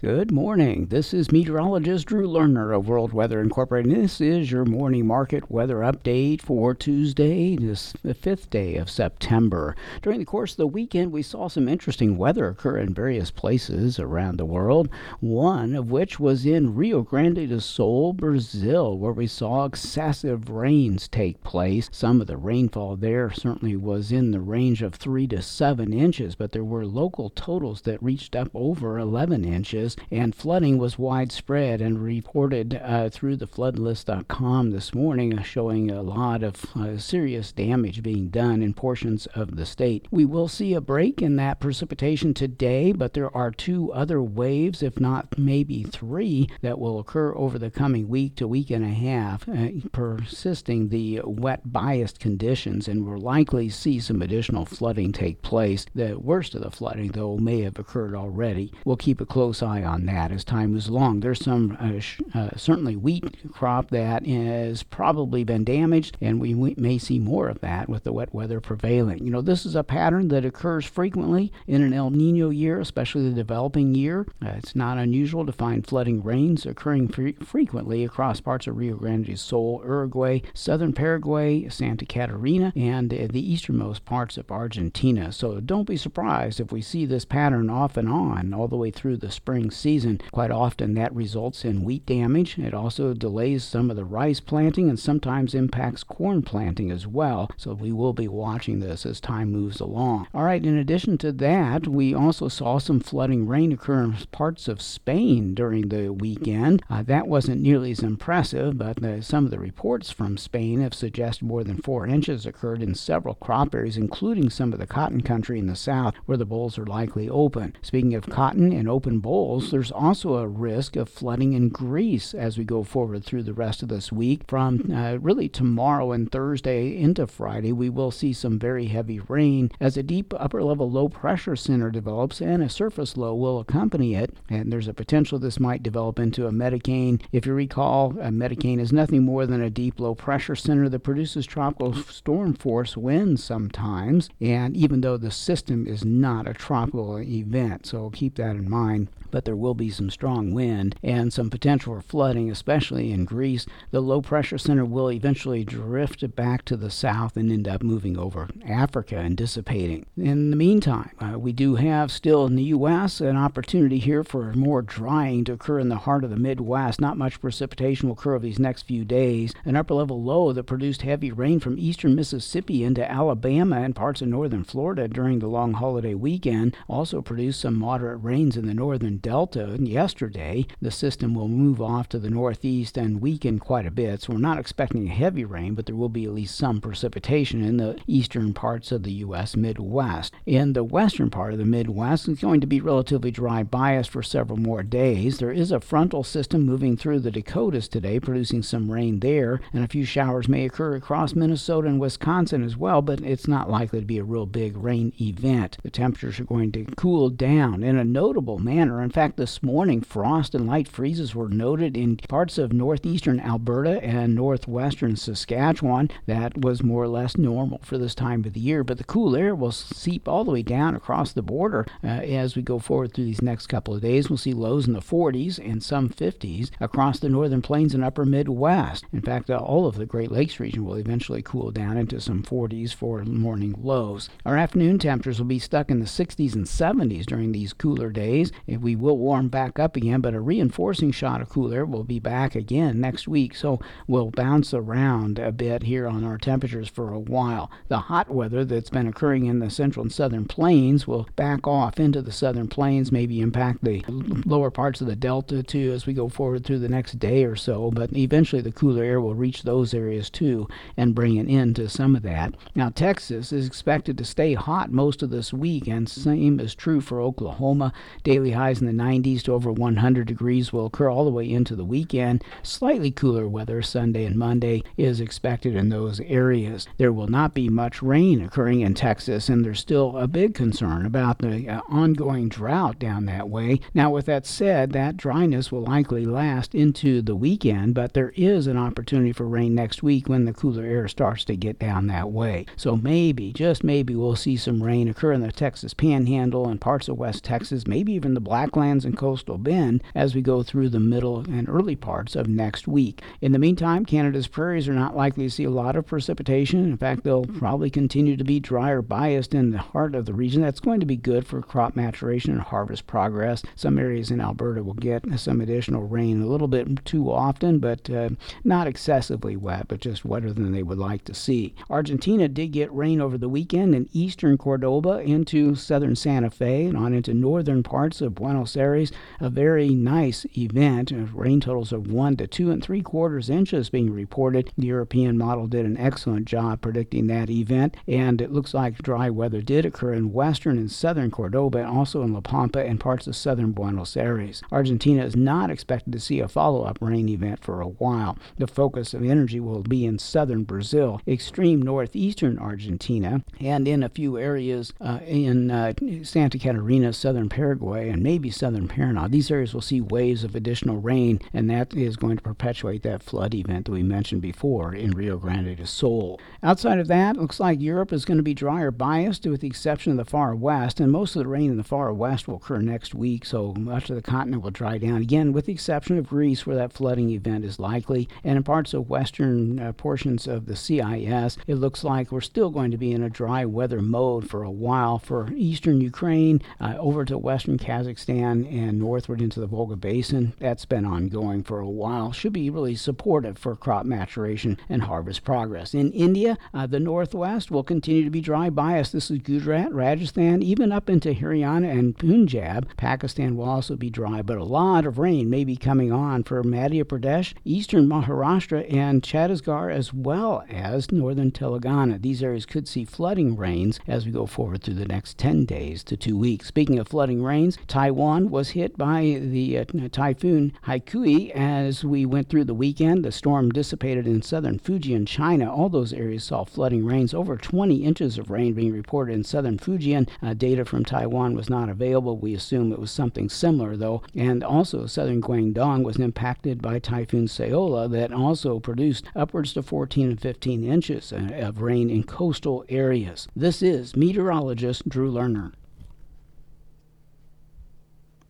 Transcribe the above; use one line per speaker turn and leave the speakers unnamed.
Good morning. This is meteorologist Drew Lerner of World Weather Incorporated. This is your morning market weather update for Tuesday, this the fifth day of September. During the course of the weekend, we saw some interesting weather occur in various places around the world. One of which was in Rio Grande do Sul, Brazil, where we saw excessive rains take place. Some of the rainfall there certainly was in the range of three to seven inches, but there were local totals that reached up over 11 inches and flooding was widespread and reported uh, through the floodlist.com this morning, uh, showing a lot of uh, serious damage being done in portions of the state. We will see a break in that precipitation today, but there are two other waves, if not maybe three, that will occur over the coming week to week and a half, uh, persisting the wet biased conditions, and we'll likely see some additional flooding take place. The worst of the flooding, though, may have occurred already. We'll keep a close eye on that as time moves along. There's some uh, sh- uh, certainly wheat crop that has probably been damaged, and we, we may see more of that with the wet weather prevailing. You know, this is a pattern that occurs frequently in an El Nino year, especially the developing year. Uh, it's not unusual to find flooding rains occurring fre- frequently across parts of Rio Grande do Sul, Uruguay, southern Paraguay, Santa Catarina, and uh, the easternmost parts of Argentina. So don't be surprised if we see this pattern off and on all the way through the spring season. Quite often that results in wheat damage. It also delays some of the rice planting and sometimes impacts corn planting as well. So we will be watching this as time moves along. All right, in addition to that, we also saw some flooding rain occur in parts of Spain during the weekend. Uh, that wasn't nearly as impressive, but the, some of the reports from Spain have suggested more than four inches occurred in several crop areas, including some of the cotton country in the south where the bolls are likely open. Speaking of cotton and open bolls, there's also a risk of flooding in Greece as we go forward through the rest of this week. From uh, really tomorrow and Thursday into Friday, we will see some very heavy rain as a deep upper level low pressure center develops and a surface low will accompany it. And there's a potential this might develop into a medicane. If you recall, a medicane is nothing more than a deep low pressure center that produces tropical storm force winds sometimes. And even though the system is not a tropical event, so keep that in mind but there will be some strong wind and some potential for flooding, especially in Greece. The low pressure center will eventually drift back to the south and end up moving over Africa and dissipating. In the meantime, uh, we do have still in the U.S. an opportunity here for more drying to occur in the heart of the Midwest. Not much precipitation will occur over these next few days. An upper level low that produced heavy rain from eastern Mississippi into Alabama and parts of northern Florida during the long holiday weekend also produced some moderate rains in the northern delta yesterday, the system will move off to the northeast and weaken quite a bit. So we're not expecting heavy rain, but there will be at least some precipitation in the eastern parts of the U.S. Midwest. In the western part of the Midwest, it's going to be relatively dry bias for several more days. There is a frontal system moving through the Dakotas today, producing some rain there, and a few showers may occur across Minnesota and Wisconsin as well, but it's not likely to be a real big rain event. The temperatures are going to cool down in a notable manner. In fact, this morning, frost and light freezes were noted in parts of northeastern Alberta and northwestern Saskatchewan. That was more or less normal for this time of the year, but the cool air will seep all the way down across the border uh, as we go forward through these next couple of days. We'll see lows in the 40s and some 50s across the northern plains and upper Midwest. In fact, uh, all of the Great Lakes region will eventually cool down into some 40s for morning lows. Our afternoon temperatures will be stuck in the 60s and 70s during these cooler days. If we will warm back up again, but a reinforcing shot of cool air will be back again next week. So we'll bounce around a bit here on our temperatures for a while. The hot weather that's been occurring in the central and southern plains will back off into the southern plains, maybe impact the lower parts of the delta too as we go forward through the next day or so. But eventually the cooler air will reach those areas too and bring an end to some of that. Now, Texas is expected to stay hot most of this week, and same is true for Oklahoma. Daily highs in the 90s to over 100 degrees will occur all the way into the weekend. Slightly cooler weather Sunday and Monday is expected in those areas. There will not be much rain occurring in Texas, and there's still a big concern about the uh, ongoing drought down that way. Now, with that said, that dryness will likely last into the weekend, but there is an opportunity for rain next week when the cooler air starts to get down that way. So maybe, just maybe, we'll see some rain occur in the Texas Panhandle and parts of West Texas, maybe even the Black Falklands and coastal Bend as we go through the middle and early parts of next week. In the meantime, Canada's prairies are not likely to see a lot of precipitation. In fact, they'll probably continue to be drier biased in the heart of the region. That's going to be good for crop maturation and harvest progress. Some areas in Alberta will get some additional rain a little bit too often, but uh, not excessively wet, but just wetter than they would like to see. Argentina did get rain over the weekend in eastern Cordoba into southern Santa Fe and on into northern parts of Buenos A very nice event. Rain totals of one to two and three quarters inches being reported. The European model did an excellent job predicting that event, and it looks like dry weather did occur in western and southern Cordoba, and also in La Pampa and parts of southern Buenos Aires. Argentina is not expected to see a follow up rain event for a while. The focus of energy will be in southern Brazil, extreme northeastern Argentina, and in a few areas uh, in uh, Santa Catarina, southern Paraguay, and maybe southern Paraná. These areas will see waves of additional rain, and that is going to perpetuate that flood event that we mentioned before in Rio Grande do Sul. Outside of that, looks like Europe is going to be drier biased, with the exception of the far west, and most of the rain in the far west will occur next week, so much of the continent will dry down again, with the exception of Greece, where that flooding event is likely, and in parts of western uh, portions of the CIS, it looks like we're still going to be in a dry weather mode for a while for eastern Ukraine, uh, over to western Kazakhstan, and northward into the Volga Basin. That's been ongoing for a while. Should be really supportive for crop maturation and harvest progress. In India, uh, the northwest will continue to be dry bias. This is Gujarat, Rajasthan, even up into Haryana and Punjab. Pakistan will also be dry, but a lot of rain may be coming on for Madhya Pradesh, eastern Maharashtra, and Chhattisgarh, as well as northern Telangana. These areas could see flooding rains as we go forward through the next 10 days to two weeks. Speaking of flooding rains, Taiwan was hit by the uh, typhoon Haikui as we went through the weekend. The storm dissipated in southern Fujian, China. All those areas saw flooding rains, over 20 inches of rain being reported in southern Fujian. Uh, data from Taiwan was not available. We assume it was something similar, though. And also, southern Guangdong was impacted by Typhoon Saola that also produced upwards to 14 and 15 inches uh, of rain in coastal areas. This is meteorologist Drew Lerner.